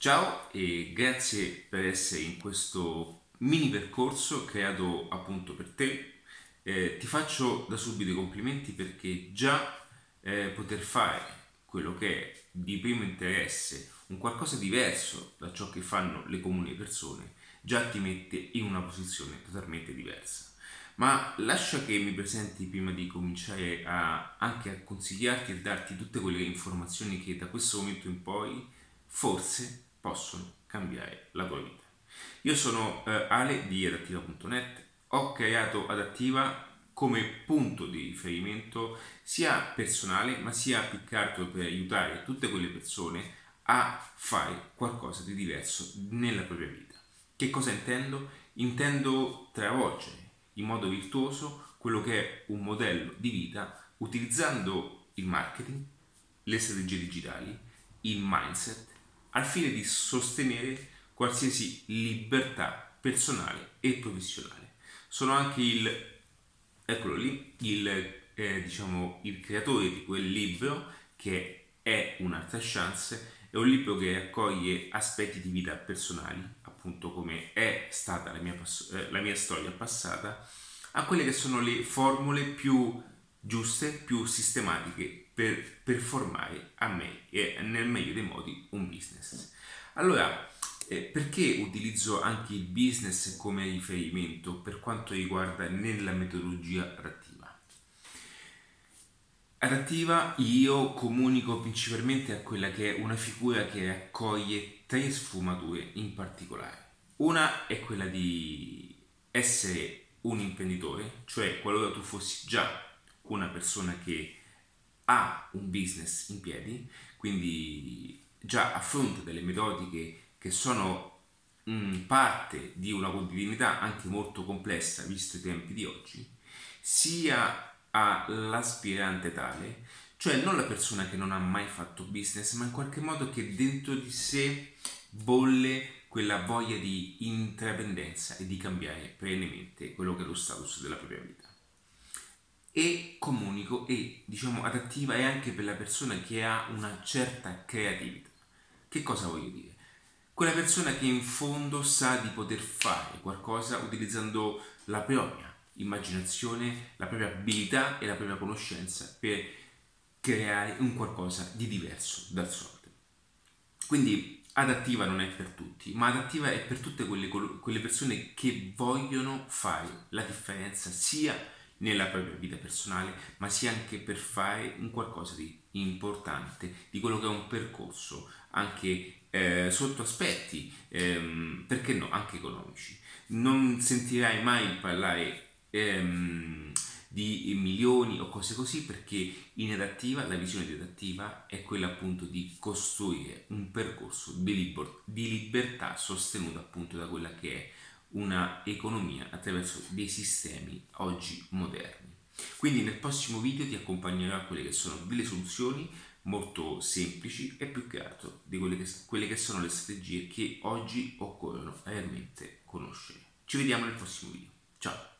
Ciao e grazie per essere in questo mini percorso creato appunto per te. Eh, ti faccio da subito i complimenti perché già eh, poter fare quello che è di primo interesse, un qualcosa diverso da ciò che fanno le comuni persone, già ti mette in una posizione totalmente diversa. Ma lascia che mi presenti prima di cominciare a, anche a consigliarti e darti tutte quelle informazioni che da questo momento in poi forse possono cambiare la tua vita. Io sono eh, Ale di adattiva.net, ho creato Adattiva come punto di riferimento sia personale ma sia più per aiutare tutte quelle persone a fare qualcosa di diverso nella propria vita. Che cosa intendo? Intendo travolgere in modo virtuoso quello che è un modello di vita utilizzando il marketing, le strategie digitali, il mindset, al fine di sostenere qualsiasi libertà personale e professionale. Sono anche il, eccolo lì, il, eh, diciamo, il creatore di quel libro che è Un'altra chance, è un libro che raccoglie aspetti di vita personali, appunto come è stata la mia, eh, la mia storia passata, a quelle che sono le formule più giuste, più sistematiche per, per formare a me e nel meglio dei modi un business. Allora, eh, perché utilizzo anche il business come riferimento per quanto riguarda nella metodologia adattiva? Adattiva io comunico principalmente a quella che è una figura che raccoglie tre sfumature in particolare. Una è quella di essere un imprenditore, cioè qualora tu fossi già una persona che ha un business in piedi, quindi già a fronte delle metodiche che sono mh, mm, parte di una quotidianità anche molto complessa visto i tempi di oggi, sia all'aspirante tale, cioè non la persona che non ha mai fatto business, ma in qualche modo che dentro di sé bolle quella voglia di intraprendenza e di cambiare perennemente quello che è lo status della propria vita. E comunico e diciamo adattiva è anche per la persona che ha una certa creatività. Che cosa voglio dire? Quella persona che in fondo sa di poter fare qualcosa utilizzando la propria immaginazione, la propria abilità e la propria conoscenza per creare un qualcosa di diverso dal solito. Quindi adattiva non è per tutti, ma adattiva è per tutte quelle, quelle persone che vogliono fare la differenza sia nella propria vita personale, ma sia anche per fare un qualcosa di importante, di quello che è un percorso, anche eh, sotto aspetti, ehm, perché no, anche economici. Non sentirai mai parlare ehm, di milioni o cose così perché in adattiva la visione di adattiva è quella appunto di costruire un percorso di, liber- di libertà sostenuta appunto da quella che è una economia attraverso dei sistemi oggi moderni. Quindi nel prossimo video ti accompagnerò a quelle che sono delle soluzioni molto semplici e più che altro di quelle che, quelle che sono le strategie che oggi occorrono realmente conoscere. Ci vediamo nel prossimo video. Ciao!